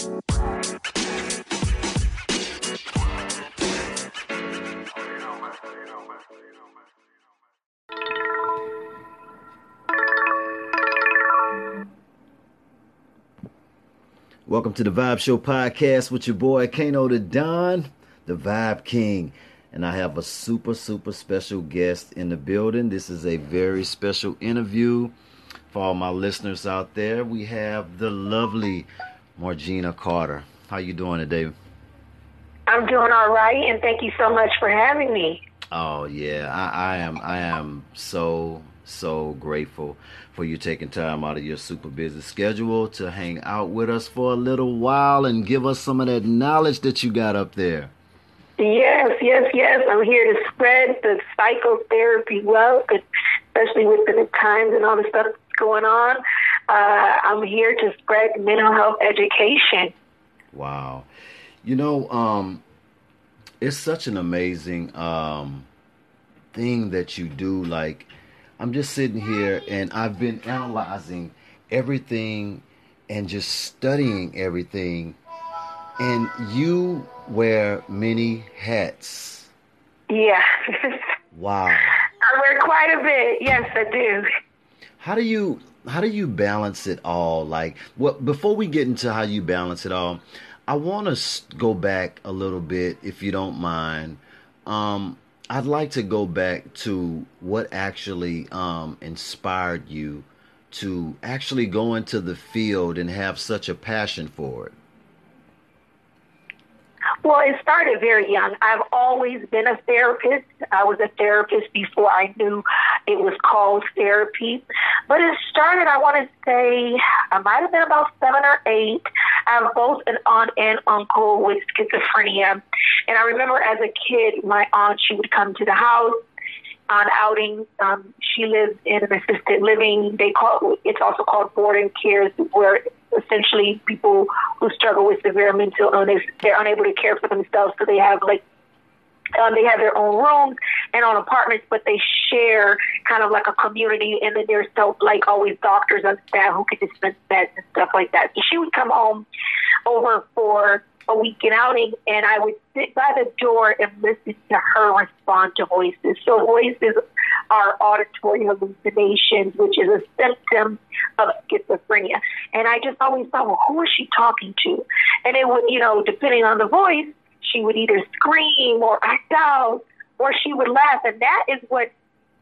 Welcome to the Vibe Show podcast with your boy Kano the Don, the Vibe King. And I have a super, super special guest in the building. This is a very special interview for all my listeners out there. We have the lovely Margina Carter. How you doing today? I'm doing all right, and thank you so much for having me. Oh yeah, I, I am. I am so so grateful for you taking time out of your super busy schedule to hang out with us for a little while and give us some of that knowledge that you got up there. Yes, yes, yes. I'm here to spread the psychotherapy wealth, especially with the times and all the stuff going on. Uh, I'm here to spread mental health education. Wow. You know, um, it's such an amazing um, thing that you do. Like, I'm just sitting here and I've been analyzing everything and just studying everything. And you wear many hats. Yeah. wow. I wear quite a bit. Yes, I do. How do you how do you balance it all? Like, well, before we get into how you balance it all, I want to go back a little bit, if you don't mind. Um, I'd like to go back to what actually um, inspired you to actually go into the field and have such a passion for it. Well, it started very young. I've always been a therapist. I was a therapist before I knew it was called therapy. But it started, I want to say, I might have been about seven or eight. I have both an aunt and uncle with schizophrenia. And I remember as a kid, my aunt, she would come to the house on outings. Um, she lives in an assisted living. They call it's also called boarding care, where essentially people who struggle with severe mental illness they're unable to care for themselves, so they have like um, they have their own rooms and own apartments, but they share kind of like a community. And then there's so like always doctors on staff who can dispense meds and stuff like that. She would come home over for a weekend outing, and I would sit by the door and listen to her respond to voices. So voices are auditory hallucinations, which is a symptom of schizophrenia. And I just always thought, well, who is she talking to? And it would, you know, depending on the voice, she would either scream or act out or she would laugh. And that is what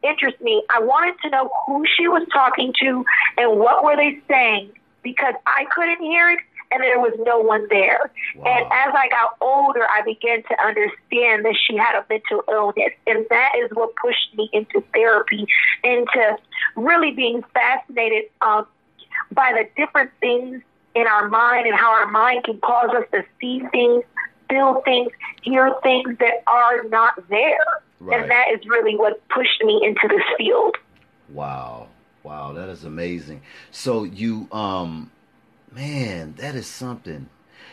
interests me. I wanted to know who she was talking to and what were they saying because I couldn't hear it and there was no one there. Wow. And as I got older, I began to understand that she had a mental illness. And that is what pushed me into therapy, into really being fascinated um, by the different things in our mind and how our mind can cause us to see things, feel things, hear things that are not there. Right. And that is really what pushed me into this field. Wow. Wow, that is amazing. So you um man, that is something.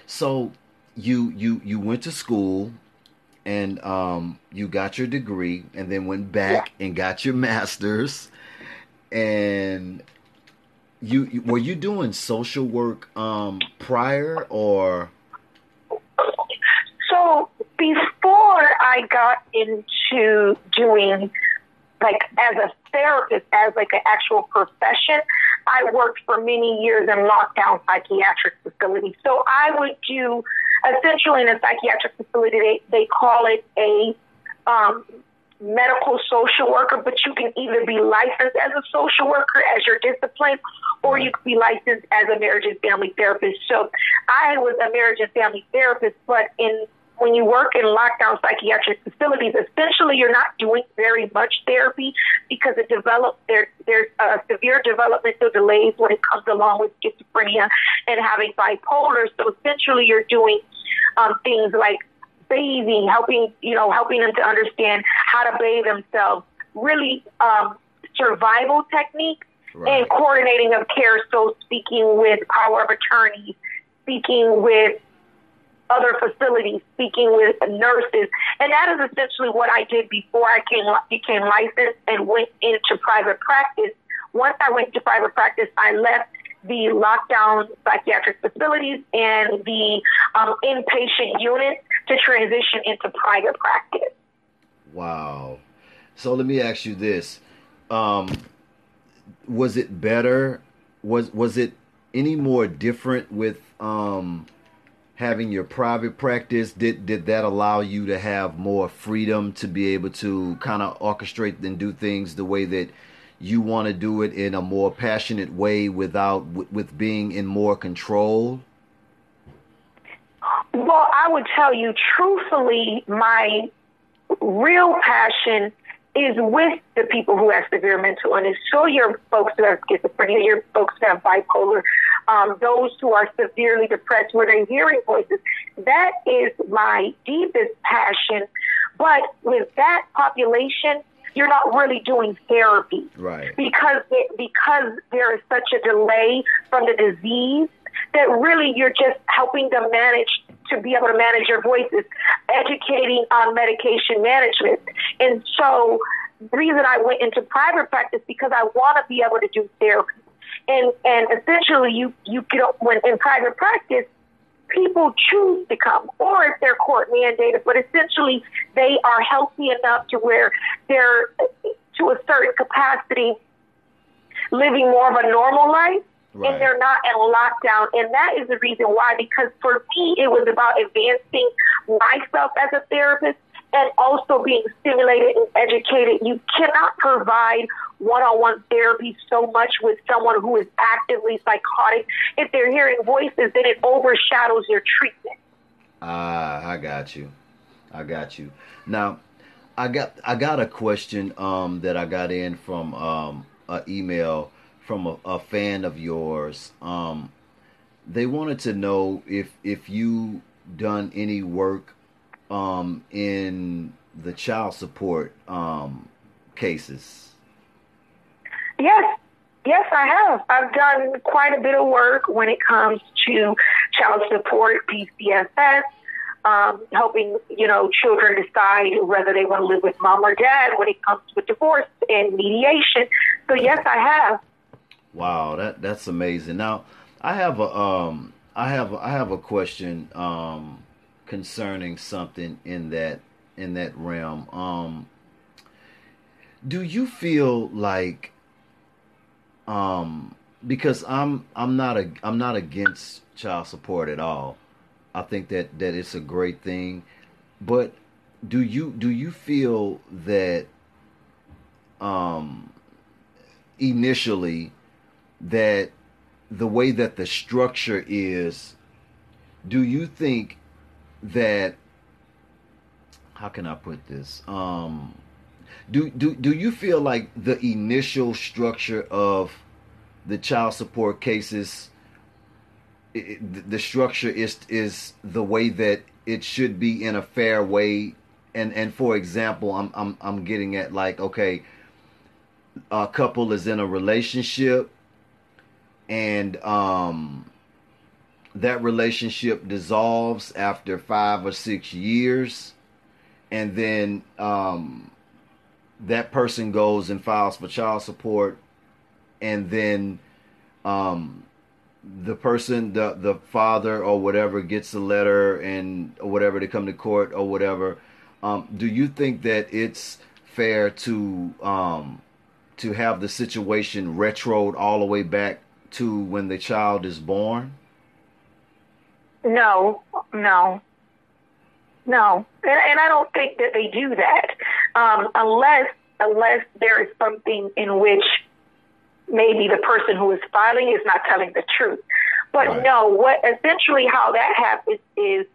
So you you you went to school and um you got your degree and then went back yeah. and got your masters and you were you doing social work um prior or so before I got into doing like as a therapist as like an actual profession I worked for many years in lockdown psychiatric facilities. So I would do essentially in a psychiatric facility, they, they call it a um, medical social worker, but you can either be licensed as a social worker as your discipline, or you can be licensed as a marriage and family therapist. So I was a marriage and family therapist, but in when you work in lockdown psychiatric facilities, essentially you're not doing very much therapy because it develop there there's uh, severe developmental delays when it comes along with schizophrenia and having bipolar. So essentially you're doing um, things like bathing, helping you know helping them to understand how to bathe themselves, really um, survival techniques right. and coordinating of care. So speaking with power of attorney, speaking with other facilities, speaking with nurses. And that is essentially what I did before I came, became licensed and went into private practice. Once I went to private practice, I left the lockdown psychiatric facilities and the um, inpatient units to transition into private practice. Wow. So let me ask you this. Um, was it better? Was was it any more different with um, having your private practice? Did did that allow you to have more freedom to be able to kind of orchestrate and do things the way that you want to do it in a more passionate way without with being in more control? Well, I would tell you truthfully, my real passion is with the people who have severe mental illness. So your folks who have schizophrenia, your folks who have bipolar, um, those who are severely depressed, where they're hearing voices. That is my deepest passion. But with that population, you're not really doing therapy, right? Because it, because there is such a delay from the disease that really you're just helping them manage to be able to manage your voices, educating on medication management. And so the reason I went into private practice because I want to be able to do therapy. And and essentially you you get when in private practice people choose to come or if they're court mandated, but essentially they are healthy enough to where they're to a certain capacity living more of a normal life Right. and they're not in lockdown. And that is the reason why, because for me, it was about advancing myself as a therapist and also being stimulated and educated. You cannot provide one on one therapy so much with someone who is actively psychotic. If they're hearing voices, then it overshadows your treatment. Ah, I got you. I got you. Now, I got I got a question um, that I got in from um, an email from a, a fan of yours. Um, they wanted to know if if you done any work um, in the child support um, cases. Yes, yes, I have. I've done quite a bit of work when it comes to child support, PCSS, um, helping you know children decide whether they want to live with mom or dad when it comes to divorce and mediation. So yes, I have. Wow, that that's amazing. Now, I have a um, I have I have a question um, concerning something in that in that realm. Um, do you feel like um, because I'm I'm not a I'm not against child support at all. I think that that it's a great thing, but do you do you feel that um initially that the way that the structure is, do you think that how can I put this? Um, do do do you feel like the initial structure of the child support cases, it, the structure is is the way that it should be in a fair way? And and for example, I'm I'm I'm getting at like okay, a couple is in a relationship and um, that relationship dissolves after five or six years, and then um, that person goes and files for child support, and then um, the person, the the father or whatever, gets a letter and or whatever to come to court or whatever. Um, do you think that it's fair to um, to have the situation retroed all the way back to when the child is born? No, no, no, and, and I don't think that they do that um, unless unless there is something in which maybe the person who is filing is not telling the truth. But right. no, what essentially how that happens is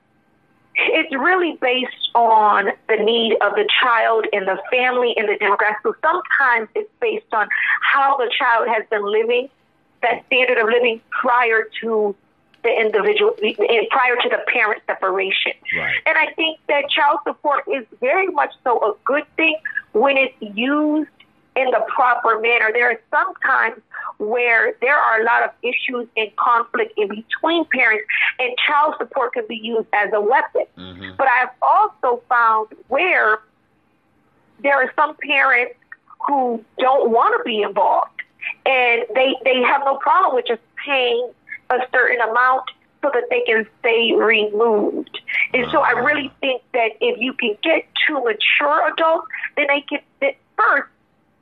it's really based on the need of the child and the family and the demographic. So sometimes it's based on how the child has been living that standard of living prior to the individual, prior to the parent separation. Right. And I think that child support is very much so a good thing when it's used in the proper manner. There are some times where there are a lot of issues and conflict in between parents, and child support can be used as a weapon. Mm-hmm. But I've also found where there are some parents who don't want to be involved and they they have no problem with just paying a certain amount so that they can stay removed. And so I really think that if you can get to mature adults, then they can fit first.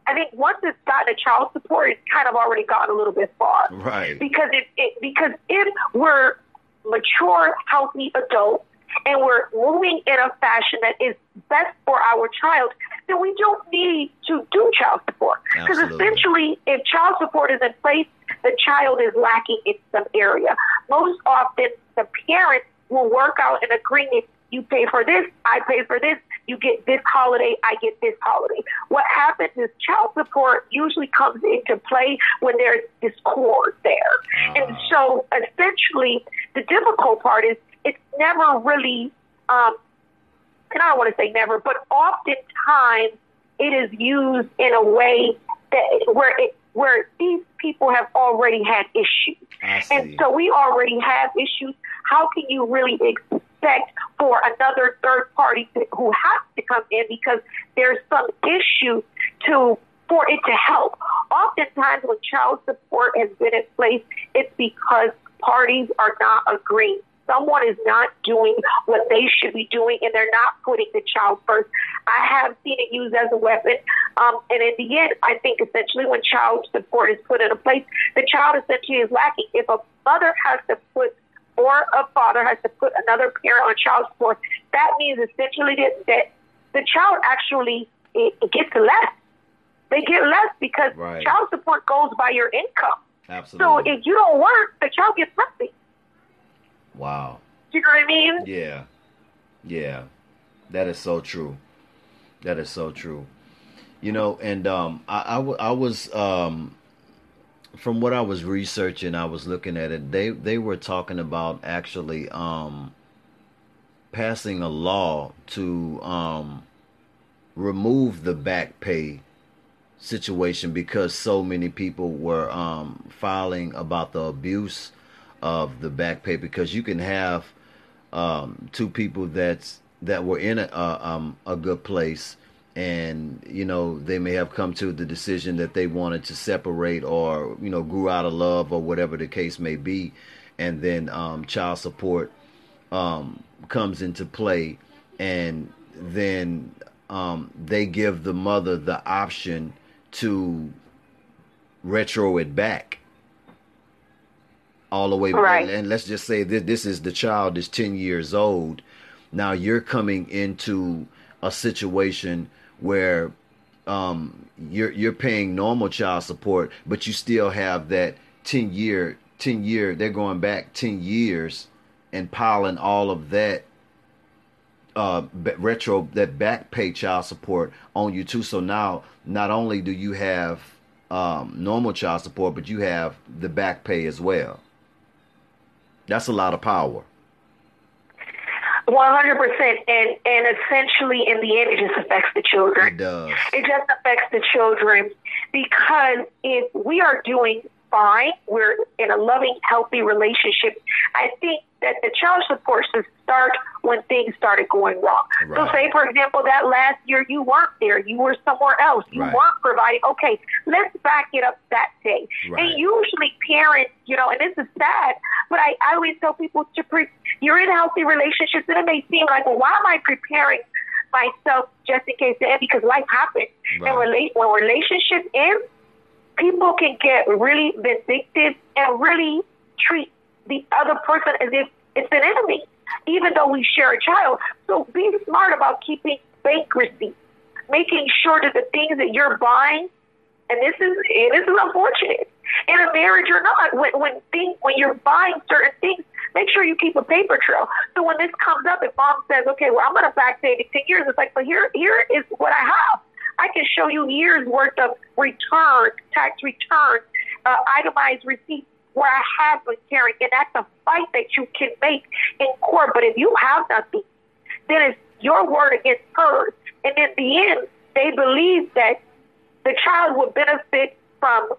I think once it's gotten a child support, it's kind of already gotten a little bit far. Right. Because it, it because if we're mature, healthy adults and we're moving in a fashion that is best for our child, then we don't need to do child support. Because essentially, if child support is in place, the child is lacking in some area. Most often, the parent will work out an agreement. You pay for this, I pay for this. You get this holiday, I get this holiday. What happens is child support usually comes into play when there's discord there. And so essentially, the difficult part is it's never really, um, and I don't want to say never, but oftentimes it is used in a way that where it where these people have already had issues. And so we already have issues. How can you really expect for another third party to, who has to come in because there's some issue to for it to help? Oftentimes, when child support has been in place, it's because parties are not agreeing. Someone is not doing what they should be doing, and they're not putting the child first. I have seen it used as a weapon, um, and in the end, I think essentially when child support is put into place, the child essentially is lacking. If a mother has to put or a father has to put another parent on child support, that means essentially that, that the child actually it, it gets less. They get less because Right. child support goes by your income. Absolutely. So if you don't work, the child gets nothing. Wow. You know what I mean? Yeah. Yeah. That is so true. That is so true. You know, and um, I, I, w- I was um, from what I was researching, I was looking at it. They they were talking about actually um, passing a law to um, remove the back pay situation because so many people were um, filing about the abuse of the back pay because you can have um, two people that's that were in a um, a good place and you know they may have come to the decision that they wanted to separate or you know grew out of love or whatever the case may be and then um, child support um, comes into play and then um, they give the mother the option to retro it back all the way back. Right. and let's just say that this is the child is 10 years old now you're coming into a situation where um, you're you're paying normal child support but you still have that 10 year 10 year they're going back 10 years and piling all of that uh retro that back pay child support on you too so now not only do you have um normal child support but you have the back pay as well that's a lot of power One hundred percent, and and essentially, in the end, it just affects the children. it does It just affects the children because if we are doing fine, we're in a loving, healthy relationship. I think that the child support should start when things started going wrong. So, say for example, that last year you weren't there, you were somewhere else, you Right. weren't providing. Okay, let's back it up that day. Right. And usually, parents, you know, and this is sad, but I, I always tell people to pre- you're in healthy relationships, and it may seem like, well, why am I preparing? myself just in case the end because life happens. Right. And rela- when relationships end, people can get really vindictive and really treat the other person as if it's an enemy, even though we share a child. So be smart about keeping bank receipts, making sure that the things that you're buying, and this is and this is unfortunate in a marriage or not. When when things when you're buying certain things, make sure you keep a paper trail. So when this comes up, if mom says, "Okay, well, I'm going to backdate it ten years," it's like, "But here here is what I have." I can show you years worth of returns, tax returns, uh, itemized receipts where I have been carrying, and that's a fight that you can make in court. But if you have nothing, then it's your word against hers. And in the end, they believe that the child would benefit from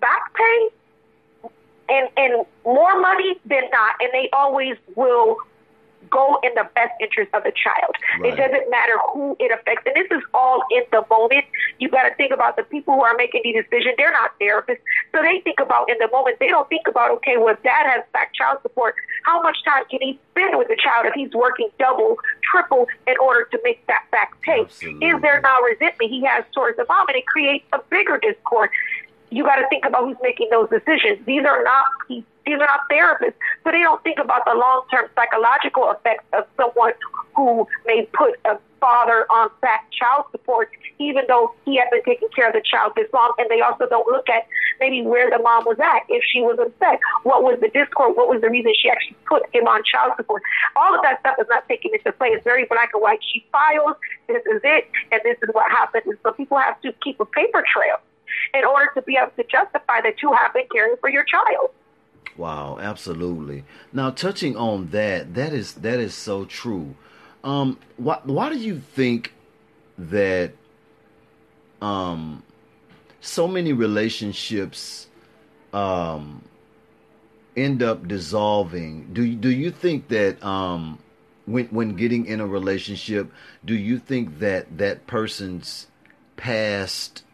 back pay and, and more money than not. And they always will go in the best interest of the child. Right. It doesn't matter who it affects. And this is all in the moment. You got to think about the people who are making these decisions. They're not therapists. So they think about in the moment. They don't think about, okay, well, dad has back child support, how much time can he spend with the child if he's working double, triple in order to make that back pay? Absolutely. Is there now resentment he has towards the mom? And it creates a bigger discord you got to think about who's making those decisions. These are not these are not therapists, so they don't think about the long term psychological effects of someone who may put a father on back child support, even though he has been taking care of the child this long. And they also don't look at maybe where the mom was at, if she was upset, what was the discord, what was the reason she actually put him on child support. All of that stuff is not taken into play. It's very black and white. She files, this is it, and this is what happened. And so people have to keep a paper trail in order to be able to justify that you have been caring for your child. Wow, absolutely. Now, touching on that, that is that is so true. Um, why why do you think that um so many relationships um end up dissolving? Do you, do you think that um when when getting in a relationship, do you think that that person's past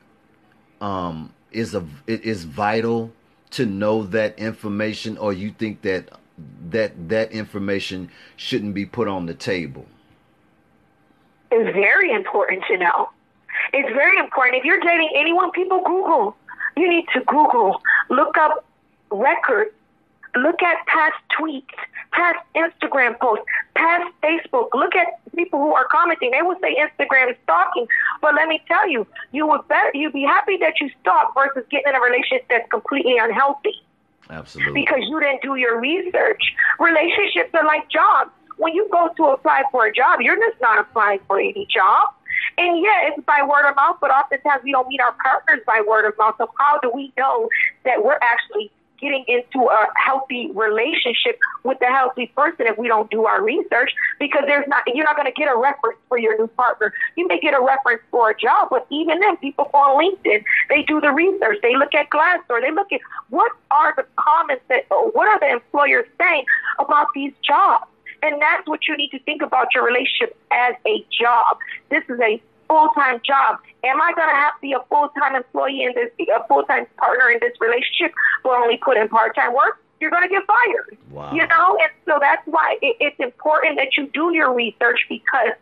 um, is a is vital to know that information, or you think that that that information shouldn't be put on the table? It's very important to know. It's very important. If you're dating anyone, people Google. You need to Google, look up records, look at past tweets, past Instagram posts, past Facebook. Look at people who are commenting. They would say Instagram is stalking, but let me tell you, you would better you'd be happy that you stalk versus getting in a relationship that's completely unhealthy. Absolutely. Because you didn't do your research. Relationships are like jobs. When you go to apply for a job, you're just not applying for any job. And yeah, it's by word of mouth, but oftentimes we don't meet our partners by word of mouth. So how do we know that we're actually getting into a healthy relationship with a healthy person if we don't do our research because there's not you're not going to get a reference for your new partner. You may get a reference for a job but even then people on linkedin they do the research. They look at glassdoor. They look at what are the comments that what are the employers saying about these jobs? And that's what you need to think about your relationship as a job. This is a full time job. Am I going to have to be a full time employee in this, a full time partner in this relationship, but only put in part time work? You're going to get fired. Wow. You know, and so that's why it, it's important that you do your research because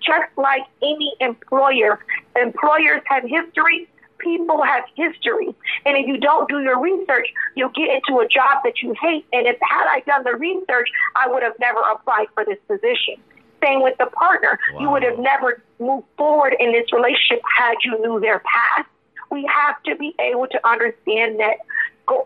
just like any employer, employers have history. People have history. And if you don't do your research, you'll get into a job that you hate. And if had I done the research, I would have never applied for this position. Same with the partner. Wow. You would have never moved forward in this relationship had you knew their past. We have to be able to understand that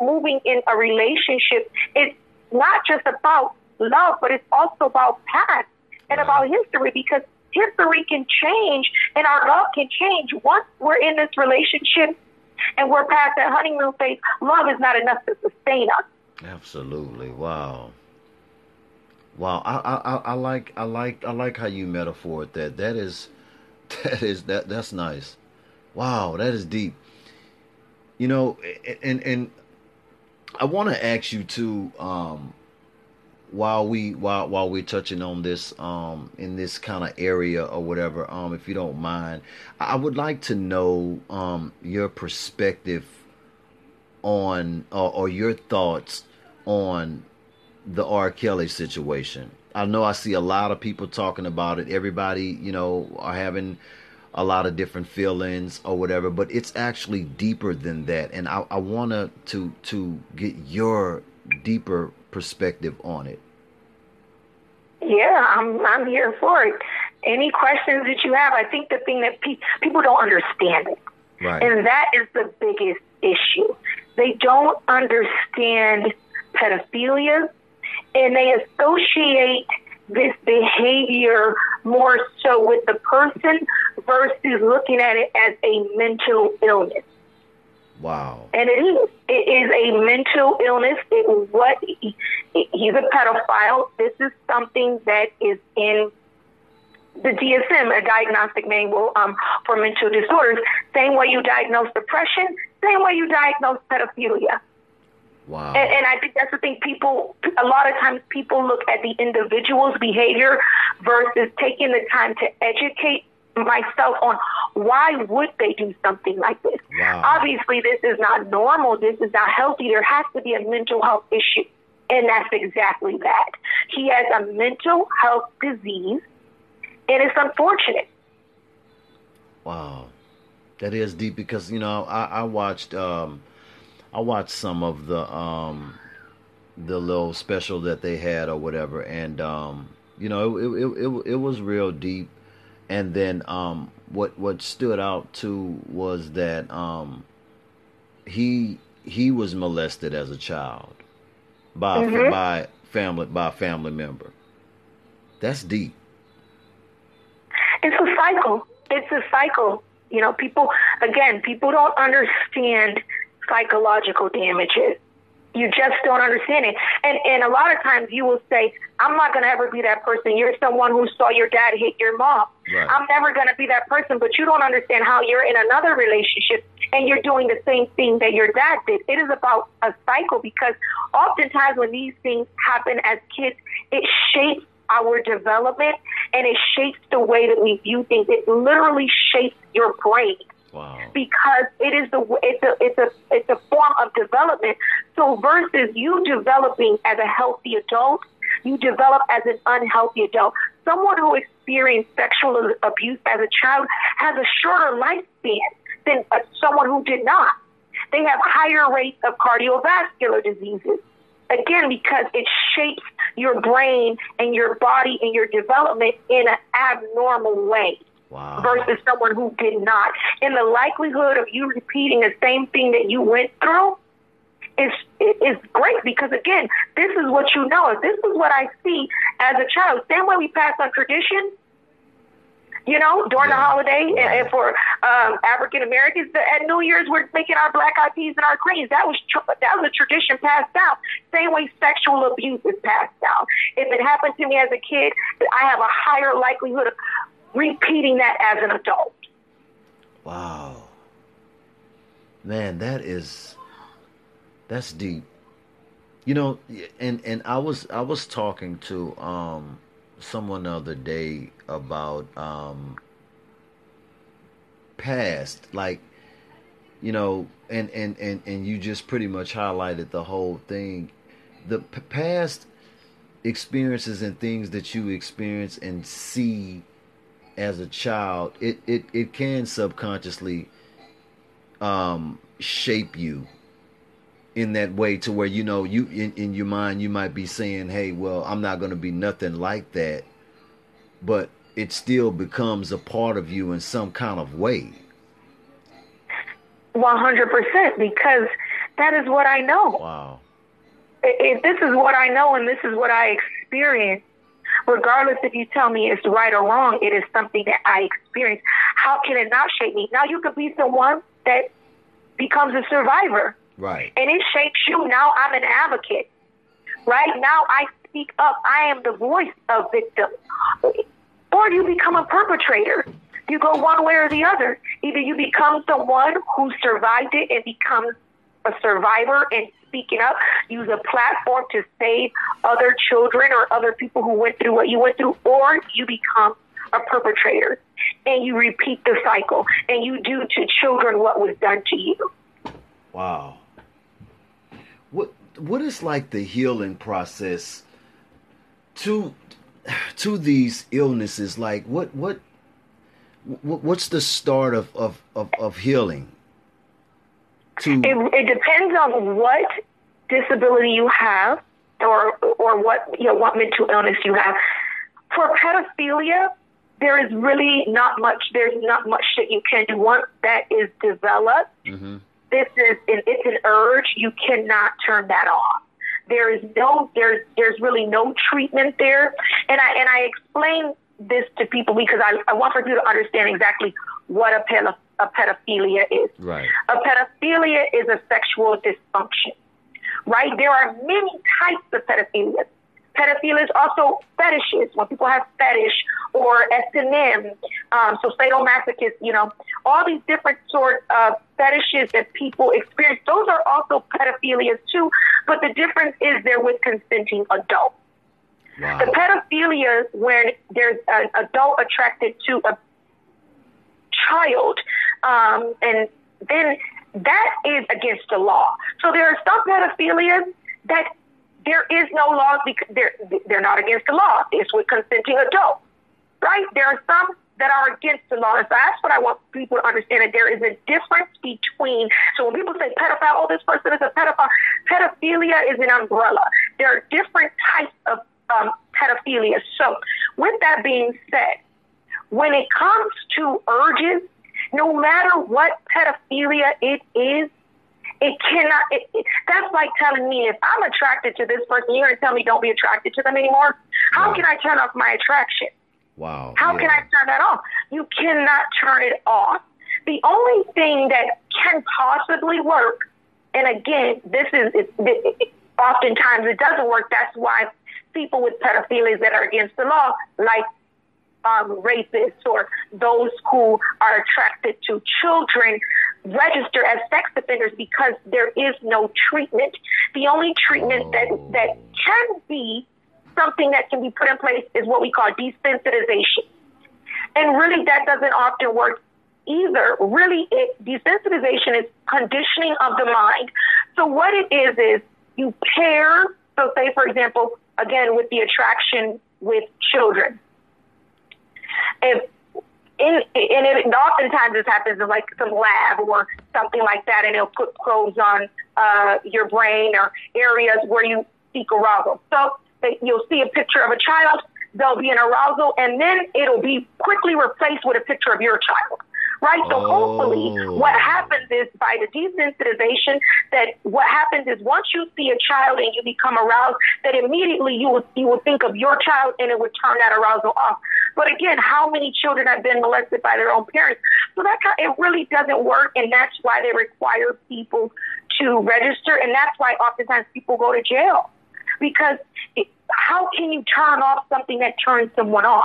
moving in a relationship is not just about love, but it's also about past and Wow. about history because history can change and our love can change once we're in this relationship and we're past that honeymoon phase. Love is not enough to sustain us. Absolutely. Wow. Wow. I, I, I- like I like I like how you metaphor that. That is that is that that's nice. Wow, that is deep. You know, and and I want to ask you too. Um, while we while while we're touching on this um in this kind of area or whatever um if you don't mind i would like to know um your perspective on or your thoughts on the R. Kelly situation. I know I see a lot of people talking about it. Everybody, you know, are having a lot of different feelings or whatever, but it's actually deeper than that. And I, I want to to to get your deeper perspective on it. Yeah, I'm I'm here for it. Any questions that you have, I think the thing that pe- people don't understand it, Right. and that is the biggest issue. They don't understand pedophilia, and they associate this behavior more so with the person versus looking at it as a mental illness. Wow. And it is. It is a mental illness. It, what he, he's a pedophile. This is something that is in the DSM, a diagnostic manual um, for mental disorders. Same way you diagnose depression, same way you diagnose pedophilia. Wow. And, and I think that's the thing. People, a lot of times, people look at the individual's behavior versus taking the time to educate myself on why would they do something like this. Wow. Obviously, this is not normal. This is not healthy. There has to be a mental health issue. And that's exactly that. He has a mental health disease, and it's unfortunate. Wow, that is deep because you know I, I watched um, I watched some of the um, the little special that they had or whatever, and um, you know it, it it it was real deep. And then um, what what stood out too was that um, he he was molested as a child by Mhm. by family by a family member. That's deep. It's a cycle. It's a cycle. You know, people, again, people don't understand psychological damages. You just don't understand it. And, and a lot of times you will say, I'm not going to ever be that person. You're someone who saw your dad hit your mom. Right. I'm never going to be that person, but you don't understand how you're in another relationship and you're doing the same thing that your dad did. It is about a cycle because oftentimes when these things happen as kids, it shapes our development and it shapes the way that we view things. It literally shapes your brain Because it is the it's a it's a it's a form of development. So versus you developing as a healthy adult, you develop as an unhealthy adult. Someone who experienced sexual abuse as a child has a shorter lifespan than uh, someone who did not. They have higher rates of cardiovascular diseases. Again, because it shapes your brain and your body and your development in an abnormal way Wow. versus someone who did not. And the likelihood of you repeating the same thing that you went through is is great because again, this is what you know. This is what I see as a child. Same way we pass on tradition. You know, during the holiday, and, and for um, African Americans, at New Year's, we're making our black eyed peas and our greens. That was tr- that was a tradition passed down. Same way sexual abuse is passed down. If it happened to me as a kid, I have a higher likelihood of repeating that as an adult. Wow. Man, that is that's deep. You know, and and I was I was talking to um someone the other day about um past like you know and and and and you just pretty much highlighted the whole thing the p- past experiences and things that you experience and see as a child, it, it, it can subconsciously um, shape you in that way to where you know you in, in your mind you might be saying, "Hey, well, I'm not going to be nothing like that," but it still becomes a part of you in some kind of way. One hundred percent, because that is what I know. Wow. If this is what I know and this is what I experience, regardless if you tell me it's right or wrong, it is something that I experience. How can it not shape me? Now you could be someone that becomes a survivor Right. and it shapes you. Now I'm an advocate. Right now I speak up. I am the voice of victims. Or you become a perpetrator. You go one way or the other. Either you become someone who survived it and becomes a survivor and speaking up, use a platform to save other children or other people who went through what you went through, or you become a perpetrator and you repeat the cycle and you do to children what was done to you. Wow. What what is like the healing process to to these illnesses? Like what what what- what's the start of of of, of healing? To It, it depends on what disability you have or or what you know what mental illness you have. For pedophilia, there is really not much. There's not much that you can do once that is developed. Mhm. This is an, it's an urge. You cannot turn that off. There is no there's there's really no treatment there, and I and I explain this to people because I, I want for people to understand exactly what a, pedo, a pedophilia is. right. A pedophilia is a sexual dysfunction, right? There are many types of pedophilia. Pedophilia is also fetishes, when people have fetish or S&M, um, so sadomasochist, you know, all these different sort of fetishes that people experience. Those are also pedophilias too, but the difference is they're with consenting adults. Wow. The pedophilia when there's an adult attracted to a child, um, and then that is against the law. So there are some pedophilias that there is no law because they're they're not against the law. It's with consenting adults, right? There are some that are against the law. And so that's what I want people to understand that there is a difference between so when people say pedophile, oh this person is a pedophile, pedophilia is an umbrella. There are different types of um, pedophilia. So with that being said, when it comes to urges, no matter what pedophilia it is, it cannot. It, it, that's like telling me if I'm attracted to this person, you're gonna tell me don't be attracted to them anymore. How wow. can I turn off my attraction? Wow. How yeah. can I turn that off? You cannot turn it off. The only thing that can possibly work, and again, this is it, it, oftentimes it doesn't work. That's why people with pedophilia that are against the law, like um, rapists or those who are attracted to children register as sex offenders because there is no treatment. The only treatment that that can be something that can be put in place is what we call desensitization. And really that doesn't often work either. Really it desensitization is conditioning of the mind. So what it is is you pair so say for example, again with the attraction with children if in, and it oftentimes this happens in like some lab or something like that, and it'll put probes on uh, your brain or areas where you seek arousal. So you'll see a picture of a child, there'll be an arousal, and then it'll be quickly replaced with a picture of your child right? So oh. hopefully what happens is by the desensitization that what happens is once you see a child and you become aroused, that immediately you will you will think of your child and it would turn that arousal off. But again, how many children have been molested by their own parents? So that kind, it really doesn't work, and that's why they require people to register, and that's why oftentimes people go to jail because it, how can you turn off something that turns someone on?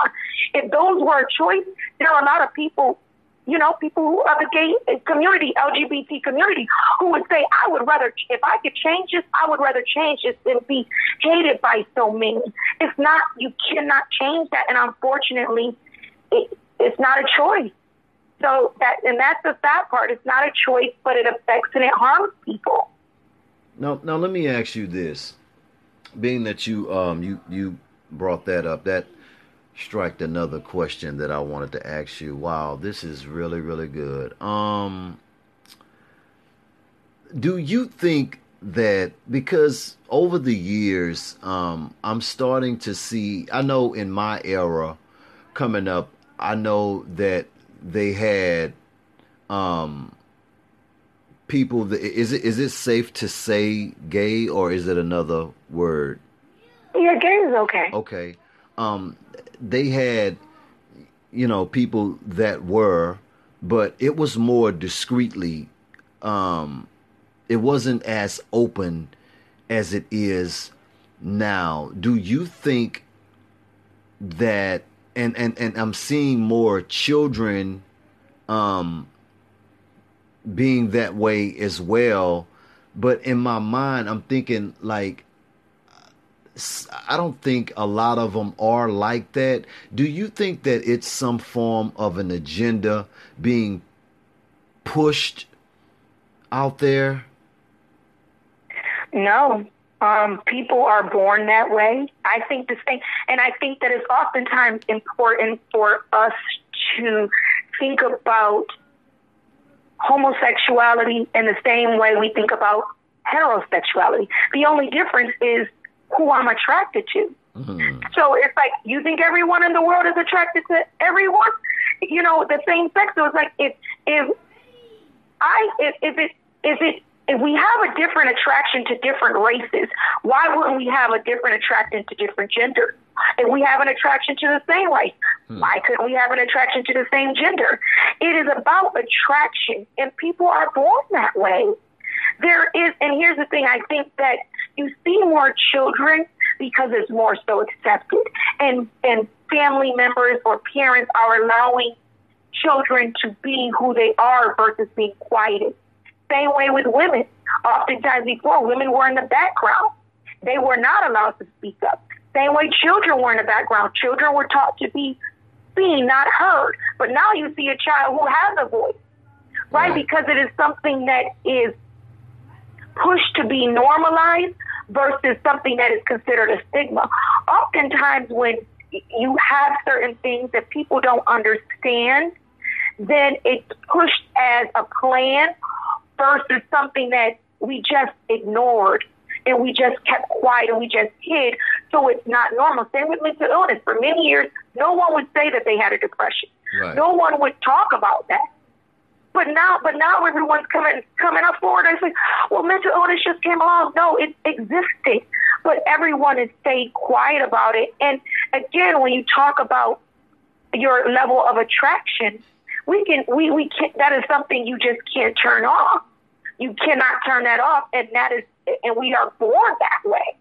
If those were a choice, there are a lot of people you know, people who are the gay community, LGBT community, who would say, I would rather, if I could change this, I would rather change this than be hated by so many. It's not, you cannot change that. And unfortunately, it, it's not a choice. So that, and that's the sad part. It's not a choice, but it affects and it harms people. Now, now let me ask you this. Being that you, um, you, you brought that up, that, strike another question that I wanted to ask you. Wow, this is really really good. Um do you think that because over the years um I'm starting to see I know in my era coming up I know that they had um people that is it is it safe to say gay or is it another word? Yeah, gay is okay. Okay. Um they had, you know, people that were, but it was more discreetly. Um, it wasn't as open as it is now. Do you think that? And and and I'm seeing more children, um, being that way as well. But in my mind, I'm thinking like I don't think a lot of them are like that. Do you think that it's some form of an agenda being pushed out there? No. Um, people are born that way. I think the same, and I think that it's oftentimes important for us to think about homosexuality in the same way we think about heterosexuality. The only difference is who I'm attracted to. Mm-hmm. So it's like you think everyone in the world is attracted to everyone, you know, the same sex. So it's like if if I if if it if it if we have a different attraction to different races, why wouldn't we have a different attraction to different genders? If we have an attraction to the same race, hmm. why couldn't we have an attraction to the same gender? It is about attraction, and people are born that way. There is, and here's the thing: I think that you see more children because it's more so accepted, and and family members or parents are allowing children to be who they are versus being quieted. Same way with women. Oftentimes before, women were in the background. They were not allowed to speak up. Same way children were in the background. Children were taught to be seen, not heard. But now you see a child who has a voice, right? Because it is something that is pushed to be normalized versus something that is considered a stigma. Oftentimes, when you have certain things that people don't understand, then it's pushed as a plan versus something that we just ignored and we just kept quiet and we just hid. So it's not normal. Same with mental illness. For many years, no one would say that they had a depression. Right. No one would talk about that. But now, but now everyone's coming coming up forward and saying, "Well, mental illness just came along." No, it existed, but everyone has stayed quiet about it. And again, when you talk about your level of attraction, we can we we can that is something you just can't turn off. You cannot turn that off, and that is and we are born that way.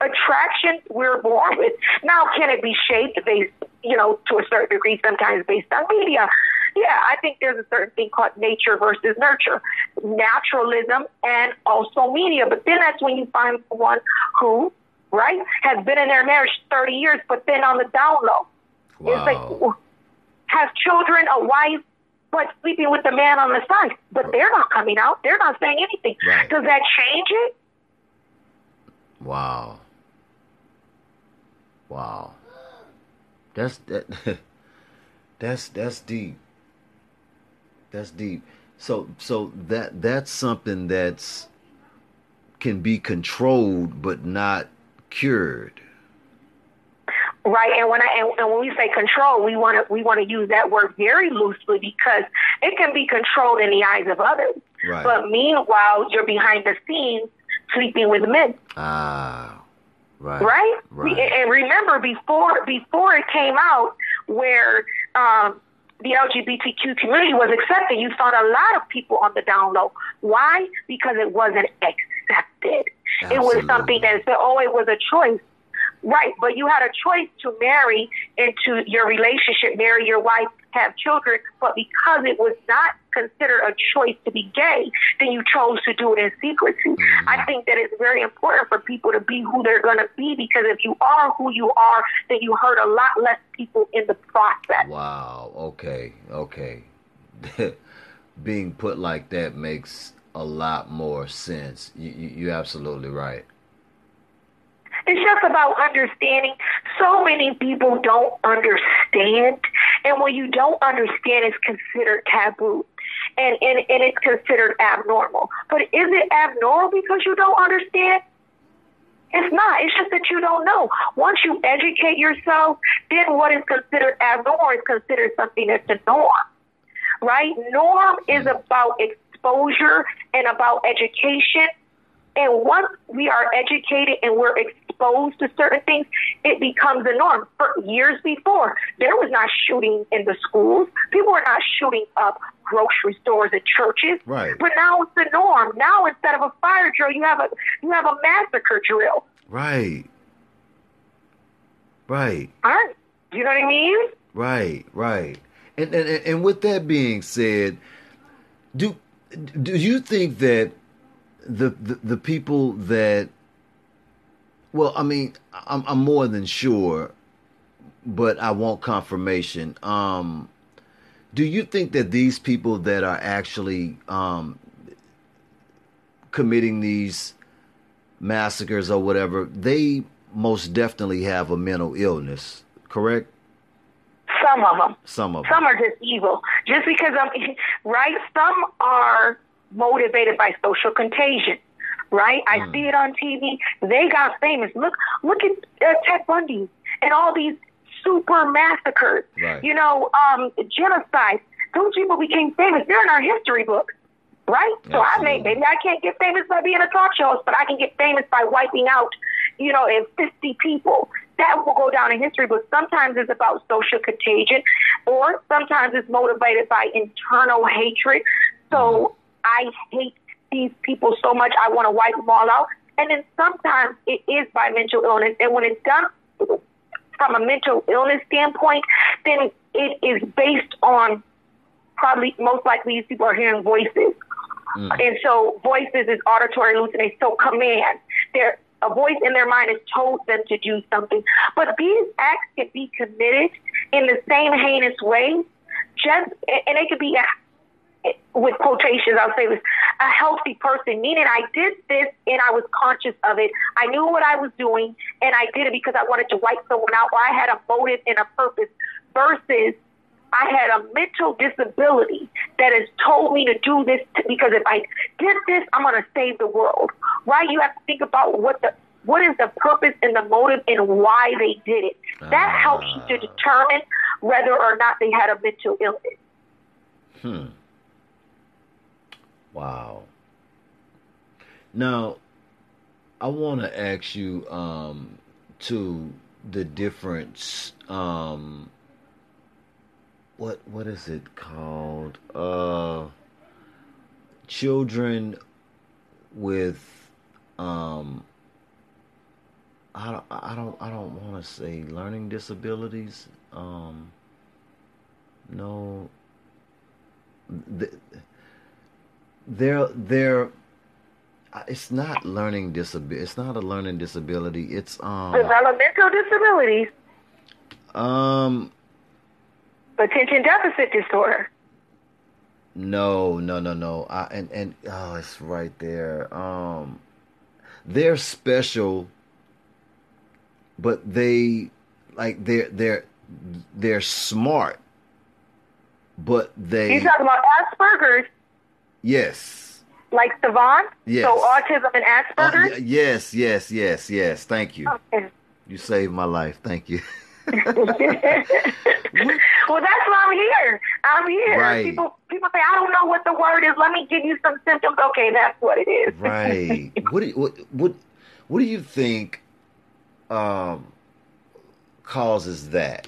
Attraction, we're born with. Now, can it be shaped based, you know, to a certain degree, sometimes based on media? Yeah, I think there's a certain thing called nature versus nurture, naturalism, and also media. But then that's when you find someone who, right, has been in their marriage 30 years, but then on the down low, wow. is like, has children, a wife, but sleeping with the man on the side. But they're not coming out. They're not saying anything. Right. Does that change it? Wow. Wow. That's that that's that's deep. That's deep. So so that that's something that's can be controlled but not cured. Right, and when I and, and when we say control, we want to we want to use that word very loosely because it can be controlled in the eyes of others. Right. But meanwhile, you're behind the scenes sleeping with men. Ah, right. Right. right. And remember, before before it came out, where um, the LGBTQ community was accepted, you found a lot of people on the down low. Why? Because it wasn't accepted. Absolutely. It was something that said, oh, it was a choice. Right, but you had a choice to marry into your relationship, marry your wife, have children, but because it was not considered a choice to be gay, then you chose to do it in secrecy. Mm-hmm. I think that it's very important for people to be who they're going to be because if you are who you are, then you hurt a lot less people in the process. Wow. Okay. Okay. Being put like that makes a lot more sense. You, you, you're absolutely right. It's just about understanding. So many people don't understand. And when you don't understand, it's considered taboo. And, and, and it's considered abnormal. But is it abnormal because you don't understand? It's not. It's just that you don't know. Once you educate yourself, then what is considered abnormal is considered something that's the norm. Right? Norm is about exposure and about education. And once we are educated and we're exposed, to certain things, it becomes a norm. For years before, there was not shooting in the schools. People were not shooting up grocery stores and churches. Right. But now it's the norm. Now instead of a fire drill, you have a you have a massacre drill. Right. Right. All right. You know what I mean? Right. Right. And and and with that being said, do do you think that the, the, the people that well, I mean, I'm, I'm more than sure, but I want confirmation. Um, do you think that these people that are actually um, committing these massacres or whatever, they most definitely have a mental illness, correct? Some of them. Some of them. Some are just evil. Just because I'm right. Some are motivated by social contagion right? I mm. see it on TV. They got famous. Look, look at uh, Ted Bundy and all these super massacres. Right. You know, um, genocide. Those people became famous. They're in our history books, right? Absolutely. So I may, maybe I can't get famous by being a talk show host, but I can get famous by wiping out, you know, 50 people. That will go down in history But Sometimes it's about social contagion, or sometimes it's motivated by internal hatred. So mm. I hate these people so much, I want to wipe them all out. And then sometimes it is by mental illness. And when it's done from a mental illness standpoint, then it is based on probably most likely these people are hearing voices. Mm. And so voices is auditory hallucination. So command. There a voice in their mind has told them to do something. But these acts can be committed in the same heinous way. Just and it could be with quotations, I'll say this, a healthy person, meaning I did this and I was conscious of it. I knew what I was doing and I did it because I wanted to wipe someone out or I had a motive and a purpose versus I had a mental disability that has told me to do this because if I did this, I'm going to save the world. Right? You have to think about what the what is the purpose and the motive and why they did it. That uh, helps you to determine whether or not they had a mental illness. Hmm. Wow. Now, I want to ask you um, to the difference. Um, what what is it called? Uh, children with um, I don't I don't I don't want to say learning disabilities. Um, no. The, they're they're uh, it's not learning disability. It's not a learning disability. It's um developmental disabilities. Um, attention deficit disorder. No, no, no, no. I, and and oh, it's right there. Um, they're special, but they like they're they're they're smart, but they. You talking about Asperger's? Yes. Like savant? Yes. So autism and Asperger's? Uh, yes, yes, yes, yes. Thank you. Okay. You saved my life. Thank you. well, that's why I'm here. I'm here. Right. People people say I don't know what the word is. Let me give you some symptoms. Okay, that's what it is. right. What do you, what what what do you think um, causes that?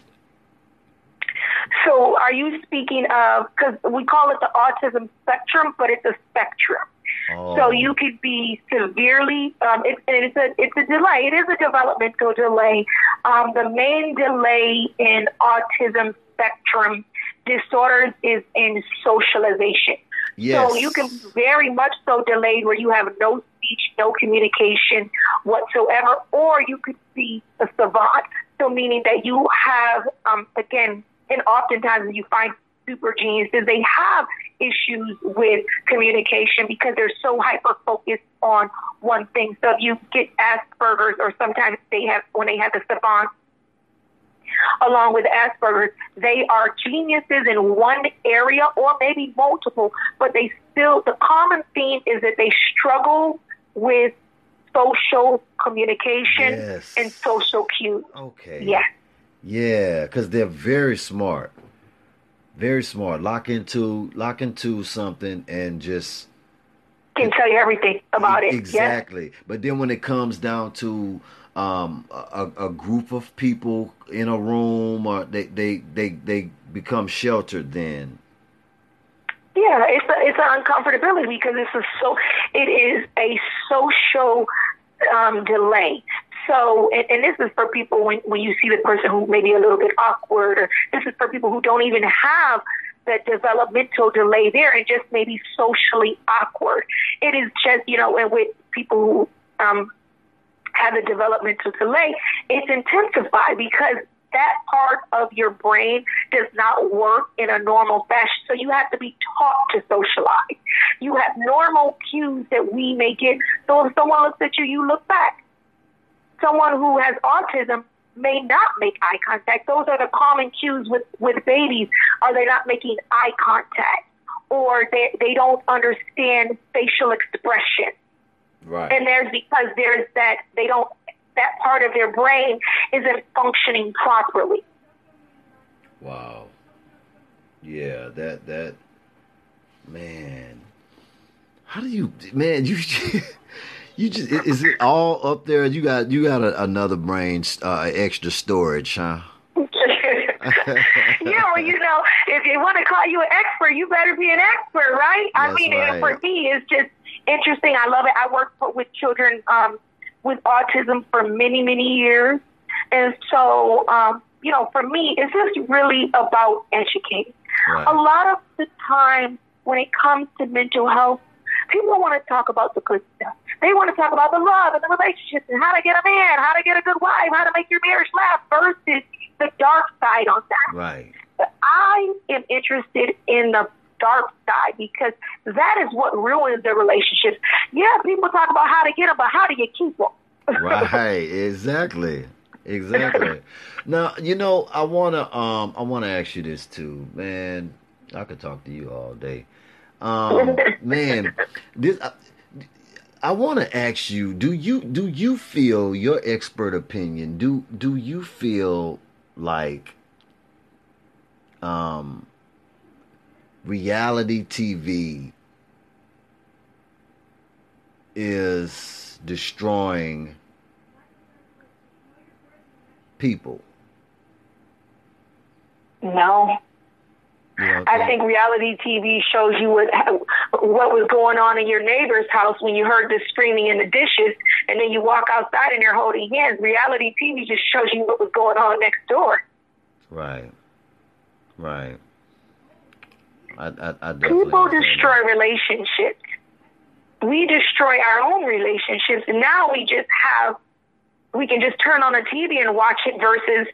So, are you speaking of because we call it the autism spectrum, but it's a spectrum. Oh. So you could be severely, um, it, it's a it's a delay. It is a developmental delay. Um, the main delay in autism spectrum disorders is in socialization. Yes. So you can be very much so delayed where you have no speech, no communication whatsoever, or you could be a savant. So meaning that you have, um, again, and oftentimes you find super geniuses, they have issues with communication because they're so hyper focused on one thing. So if you get Asperger's, or sometimes they have when they have the savant along with Asperger's, they are geniuses in one area or maybe multiple, but they still the common theme is that they struggle with social communication yes. and social cues. Okay. Yes. Yeah, because they're very smart, very smart. Lock into lock into something and just can tell you everything about it. Exactly. Yes? But then when it comes down to um, a, a, group of people in a room, or they they they they become sheltered. Then. Yeah, it's a, it's an uncomfortability because it's a so it is a social um, delay. So, and, and this is for people when, when you see the person who may be a little bit awkward, or this is for people who don't even have that developmental delay there and just maybe socially awkward. It is just, you know, and with people who um, have a developmental delay, it's intensified because that part of your brain does not work in a normal fashion. So you have to be taught to socialize. You have normal cues that we may get. So if someone looks at you, you look back someone who has autism may not make eye contact. Those are the common cues with, with babies. Are they not making eye contact? Or they, they don't understand facial expression. Right. And there's because there's that they don't that part of their brain isn't functioning properly. Wow. Yeah, that that man. How do you man, you You just is it all up there? You got you got a, another brain, uh, extra storage, huh? yeah, well, you know, if you want to call you an expert, you better be an expert, right? That's I mean, right. for me, it's just interesting. I love it. I worked with children um, with autism for many, many years, and so um, you know, for me, it's just really about educating. Right. A lot of the time, when it comes to mental health, people want to talk about the good stuff. They want to talk about the love and the relationships and how to get a man, how to get a good wife, how to make your marriage last versus the dark side on that. Right. But I am interested in the dark side because that is what ruins the relationships. Yeah, people talk about how to get them, but how do you keep them? right, exactly. Exactly. now, you know, I wanna um I wanna ask you this too, man. I could talk to you all day. Um man, this I, I want to ask you, do you do you feel your expert opinion, do do you feel like um reality TV is destroying people? No. I think reality TV shows you what what was going on in your neighbor's house when you heard the screaming in the dishes, and then you walk outside and they're holding hands. Reality TV just shows you what was going on next door. Right. Right. I, I, I People destroy that. relationships. We destroy our own relationships, and now we just have, we can just turn on the TV and watch it versus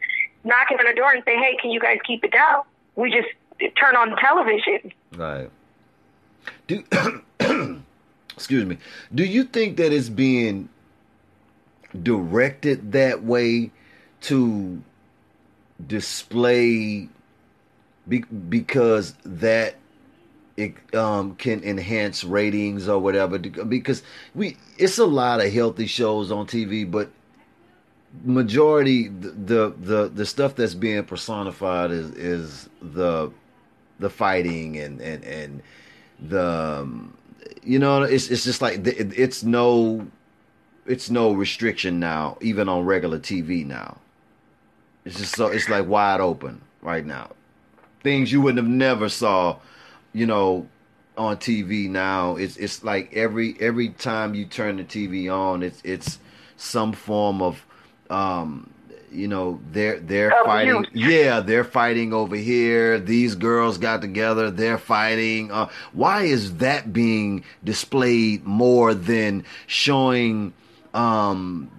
knocking on the door and say, "Hey, can you guys keep it down?" We just turn on television. Right. Do excuse me. Do you think that it's being directed that way to display be, because that it um, can enhance ratings or whatever because we it's a lot of healthy shows on TV but majority the the the stuff that's being personified is is the the fighting and and and the um, you know it's it's just like it's no it's no restriction now even on regular TV now it's just so it's like wide open right now things you wouldn't have never saw, you know, on TV now. It's it's like every every time you turn the TV on, it's it's some form of um you know they're they're oh, fighting yeah they're fighting over here. These girls got together. They're fighting. Uh, why is that being displayed more than showing um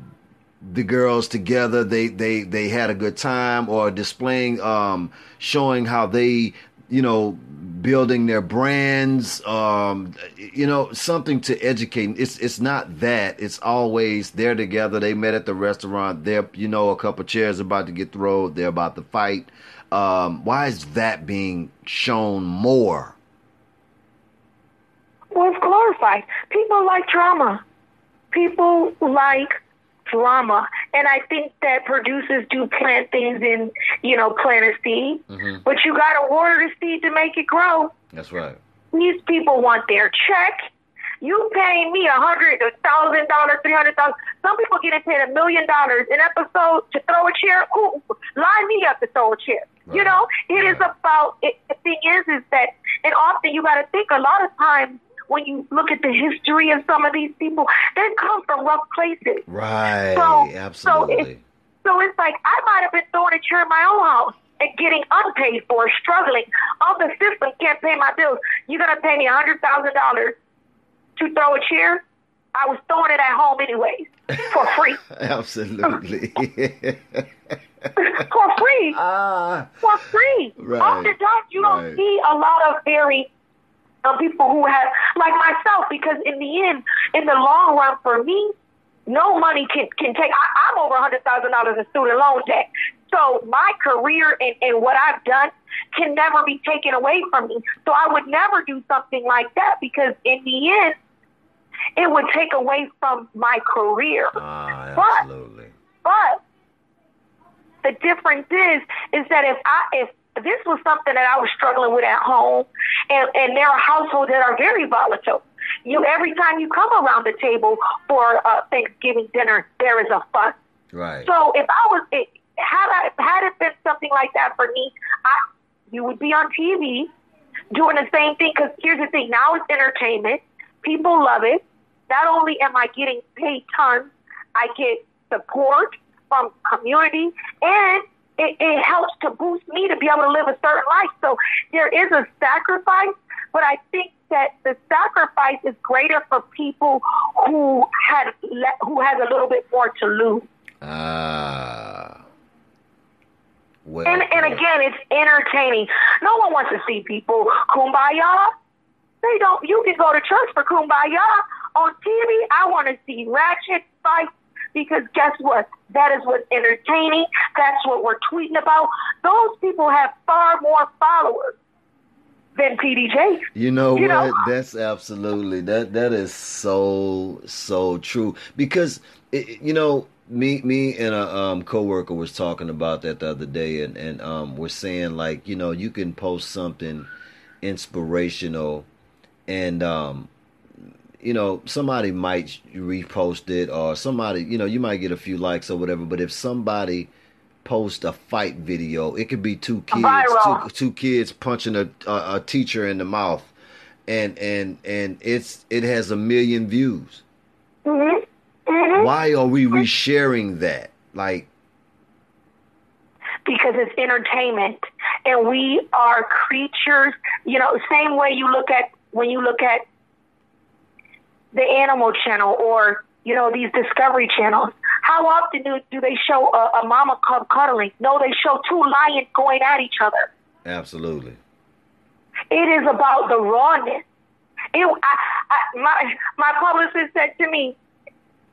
the girls together? They they they had a good time or displaying um showing how they you know building their brands um you know something to educate. It's it's not that. It's always they're together. They met at the restaurant. They're you know a couple chairs about to get thrown. They're about to fight. Um why is that being shown more? Well it's glorified. People like drama. People like drama. And I think that producers do plant things in, you know, plant a seed, mm-hmm. but you got to water the seed to make it grow. That's right. These people want their check. You paying me a hundred, a thousand dollars, three hundred thousand. Some people getting paid a million dollars an episode to throw a chair. Ooh, line me up to throw a chair. Right. You know, it right. is about. It, the thing is, is that, and often you got to think. A lot of times, when you look at the history of some of these people, they come from rough places. Right. So, absolutely. So, it, so it's like I might have been throwing a chair in my own house and getting unpaid for, struggling. All the system can't pay my bills. You're gonna pay me a hundred thousand dollars to throw a chair? I was throwing it at home anyways for free. Absolutely. for free. Uh, for free. Right, Oftentimes you don't see a lot of very some people who have, like myself, because in the end, in the long run, for me, no money can can take. I, I'm over a hundred thousand dollars in student loan debt. So my career and, and what I've done can never be taken away from me. So I would never do something like that because in the end, it would take away from my career. Ah, absolutely. But, but the difference is, is that if I if this was something that I was struggling with at home, and, and there are households that are very volatile. You every time you come around the table for uh, Thanksgiving dinner, there is a fuss. Right. So if I was, it, had I had it been something like that for me, I you would be on TV doing the same thing. Because here's the thing: now it's entertainment. People love it. Not only am I getting paid tons, I get support from community, and it, it helps to boost me to be able to live a certain life. So there is a sacrifice, but I think that the sacrifice is greater for people who had le- who has a little bit more to lose. Ah. Well, And and again, it's entertaining. No one wants to see people kumbaya. They don't. You can go to church for kumbaya on TV. I want to see ratchet fights because guess what? That is what's entertaining. That's what we're tweeting about. Those people have far more followers than PDJ. You know You what? know- That's absolutely that. That is so so true because it, you know me me and a um, coworker was talking about that the other day, and and um, we're saying like you know you can post something inspirational, and um, you know somebody might repost it or somebody you know you might get a few likes or whatever, but if somebody post a fight video. It could be two kids, two, two kids punching a, a a teacher in the mouth, and and and it's it has a million views. hmm hmm Why are we resharing that? Like, because it's entertainment and we are creatures you know same way you look at when you look at the animal channel or you know these discovery channels how often do, do they show a, a mama cub cuddling no they show two lions going at each other absolutely. it is about the rawness it, I, I, my my publicist said to me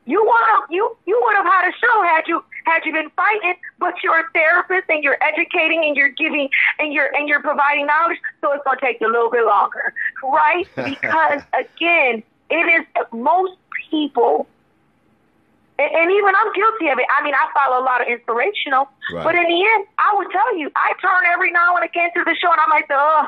you want you you would have had a show had you had you been fighting, but you're a therapist and you're educating and you're giving and you're and you're providing knowledge, so it's gonna take you a little bit longer, right? Because again, it is most people. And, and even I'm guilty of it. I mean, I follow a lot of inspirational, Right. but in the end, I would tell you, I turn every now and again to the show, and I might say, "Oh,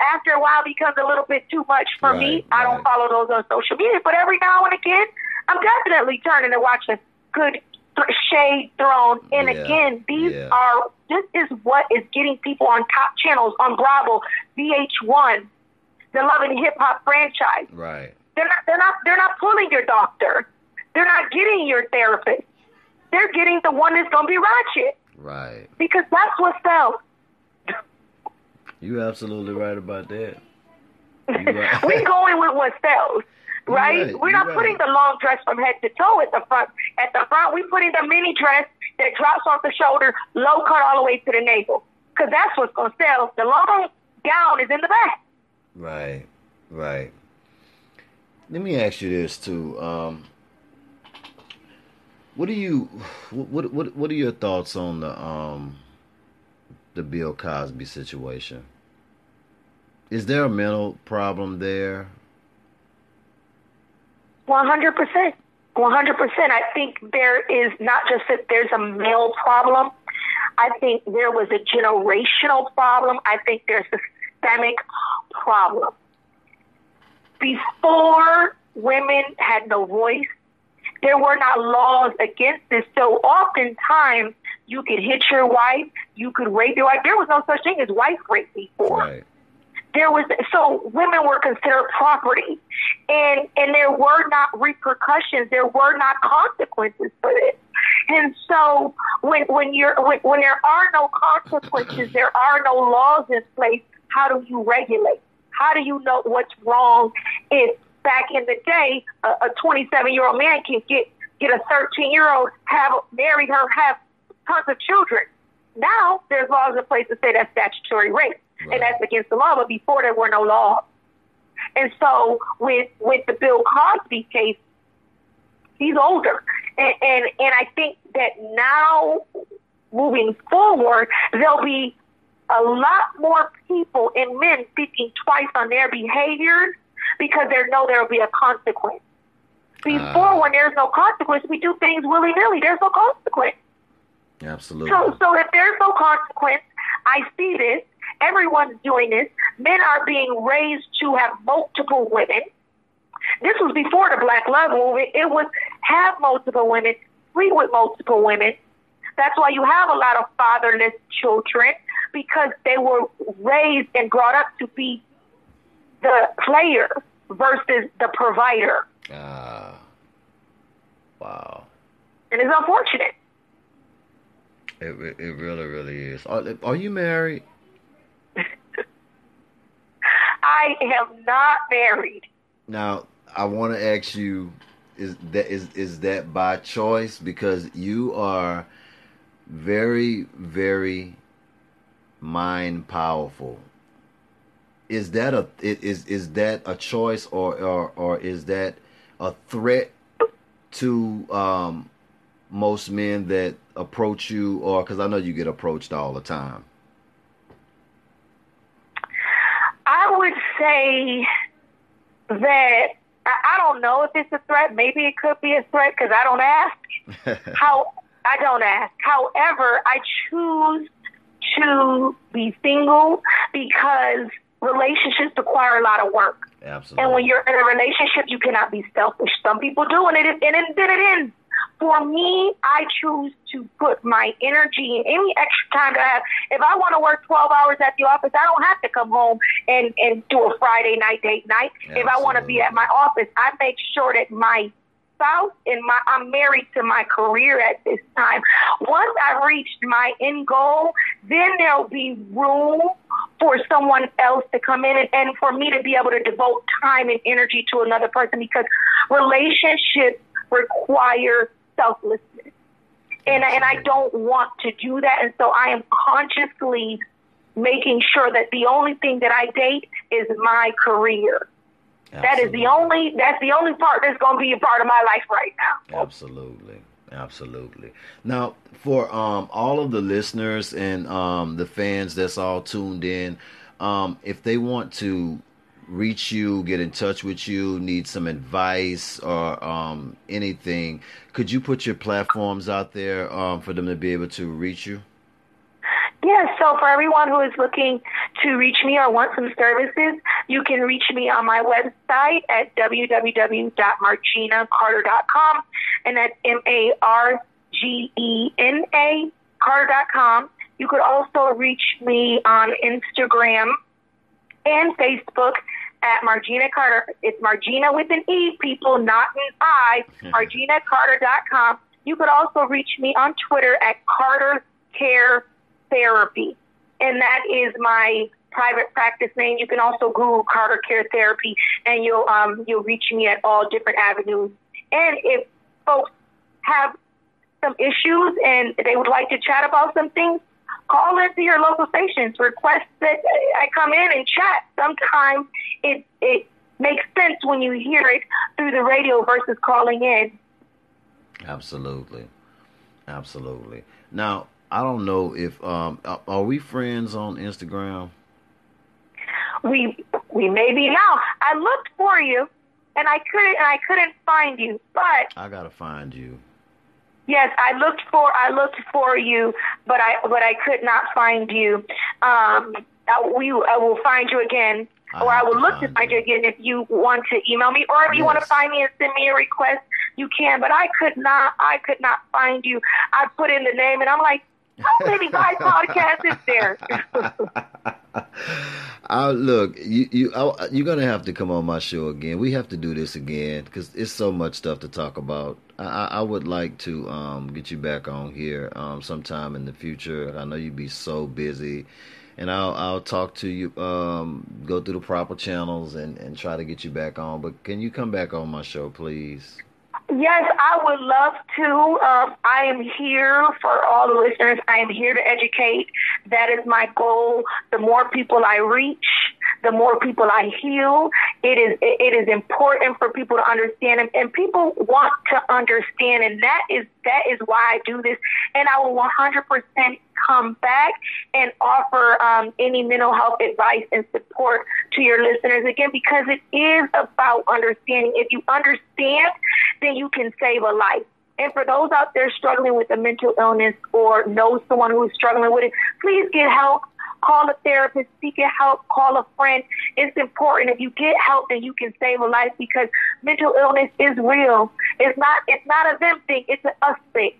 after a while, it becomes a little bit too much for me. Right, I don't follow those on social media, but every now and again, I'm definitely turning to watch a good th- shade thrown. And Yeah, again, these yeah. are this is what is getting people on top channels on Bravo, VH1, the Love and Hip Hop franchise. Right. They're not they're not they're not pulling your doctor. They're not getting your therapist. They're getting the one that's gonna be ratchet Right. because that's what sells. You're absolutely right about that. Right. We're going with what sells, right? right, We're not right. putting the long dress from head to toe at the front. At the front, we're putting the mini dress that drops off the shoulder, low cut all the way to the navel, because that's what's going to sell. The long gown is in the back. Right, right. Let me ask you this too. Um, what do you, what what what are your thoughts on the um, the Bill Cosby situation? Is there a mental problem there? One hundred percent. One hundred percent. I think there is not just that there's a male problem. I think there was a generational problem. I think there's a systemic problem. Before women had no voice, there were not laws against this. So oftentimes you could hit your wife, you could rape your wife. There was no such thing as wife rape before Right. there was so women were considered property and and there were not repercussions there were not consequences for this and so when when you're when, when there are no consequences there are no laws in place how do you regulate how do you know what's wrong if back in the day a 27 year old man can get get a 13 year old have marry her have tons of children now there's laws in place to say that's statutory rape Right. and that's against the law. But before there were no laws, and so with with the Bill Cosby case, he's older, and and, and I think that now moving forward, there'll be a lot more people and men thinking twice on their behaviors because they know there will be a consequence. Before, Ah. when there's no consequence, we do things willy nilly. There's no consequence. Absolutely. So, so if there's no consequence, I see this. Everyone's doing this. Men are being raised to have multiple women. This was before the Black Love movement. It was have multiple women, sleep with multiple women. That's why you have a lot of fatherless children because they were raised and brought up to be the player versus the provider. Ah. Wow. And it's unfortunate. It it really really is. Are, are you married? I am not married. Now I want to ask you: Is that is is that by choice? Because you are very very mind powerful. Is that a is is that a choice or or or is that a threat to um, most men that approach you, or because I know you get approached all the time? I would say that I don't know if it's a threat. Maybe it could be a threat because I don't ask. How I don't ask. However, I choose to be single because relationships require a lot of work. Absolutely. And when you're in a relationship, you cannot be selfish. Some people do, and it and it, then it ends. For me, I choose to put my energy and any extra time that I have. If I want to work 12 hours at the office, I don't have to come home and, and do a Friday night date night. Absolutely. If I want to be at my office, I make sure that my spouse and my I'm married to my career at this time. Once I've reached my end goal, then there'll be room for someone else to come in and, and for me to be able to devote time and energy to another person because relationships require selflessness. And, and I don't want to do that. And so I am consciously making sure that the only thing that I date is my career. Absolutely. That is the only that's the only part that's going to be a part of my life right now. Absolutely. Absolutely. Now, for um, all of the listeners and um, the fans that's all tuned in, um, if they want to reach you, get in touch with you, need some advice or um, anything, could you put your platforms out there um, for them to be able to reach you? Yes, so for everyone who is looking to reach me or want some services, you can reach me on my website at www.margenacarter.com, and that's M-A-R-G-E-N-A Carter.com. You could also reach me on Instagram and Facebook at Margena Carter. It's Margena with an E, people, not an I. Hmm. MargenaCarter.com. You could also reach me on Twitter at Carter Care Therapy, and that is my private practice name. You can also Google Carter Care Therapy, and you'll um, you'll reach me at all different avenues. And if folks have some issues and they would like to chat about some things, call into your local stations. Request that I come in and chat. Sometimes it it makes sense when you hear it through the radio versus calling in. Absolutely, absolutely. Now, I don't know if um, are we friends on Instagram. We we may be now. I looked for you, and I couldn't. And I couldn't find you. But I gotta find you. Yes, I looked for I looked for you, but I but I could not find you. Um, we I will find you again, I or I will look to find you. you again if you want to email me, or if yes. you want to find me and send me a request, you can. But I could not I could not find you. I put in the name, and I'm like, how many guys podcast is there? I look, you you I, you're gonna have to come on my show again. We have to do this again because it's so much stuff to talk about. I, I would like to um, get you back on here um, sometime in the future. I know you'd be so busy, and I'll I'll talk to you, um, go through the proper channels, and and try to get you back on. But can you come back on my show, please? Yes, I would love to. Um, I am here for all the listeners. I am here to educate. That is my goal. The more people I reach, the more people I heal. It is it is important for people to understand, and, and people want to understand, and that is that is why I do this. And I will 100% come back and offer um, any mental health advice and support to your listeners again because it is about understanding. If you understand, then you can save a life. And for those out there struggling with a mental illness or know someone who is struggling with it, please get help. Call a therapist, seek help, call a friend. It's important. If you get help, then you can save a life because mental illness is real. It's not it's not a them thing, it's an us thing.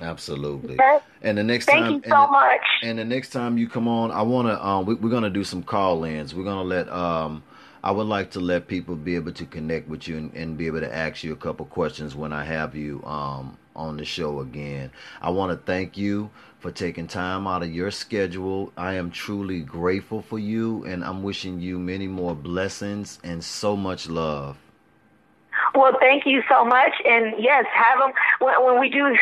Absolutely. And the next Thank time, you so and, much. And the next time you come on, I want to. Um, we, are gonna do some call-ins. We're gonna let. Um, I would like to let people be able to connect with you and, and be able to ask you a couple questions when I have you um, on the show again. I want to thank you for taking time out of your schedule. I am truly grateful for you, and I'm wishing you many more blessings and so much love. Well, thank you so much, and yes, have them when, when we do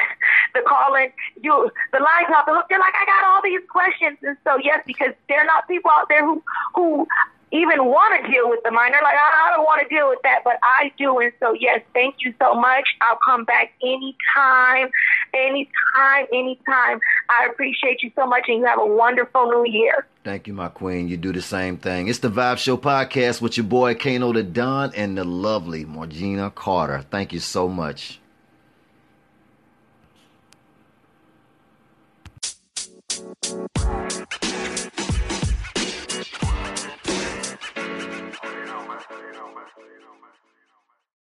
the calling. You the lines off the hook. They're like, I got all these questions, and so yes, because there are not people out there who who even want to deal with the minor. Like, I, I don't want to deal with that, but I do. And so, yes, thank you so much. I'll come back anytime, anytime, anytime. I appreciate you so much, and you have a wonderful new year. Thank you, my queen. You do the same thing. It's the Vibe Show podcast with your boy Kano the Don and the lovely Margena Carter. Thank you so much.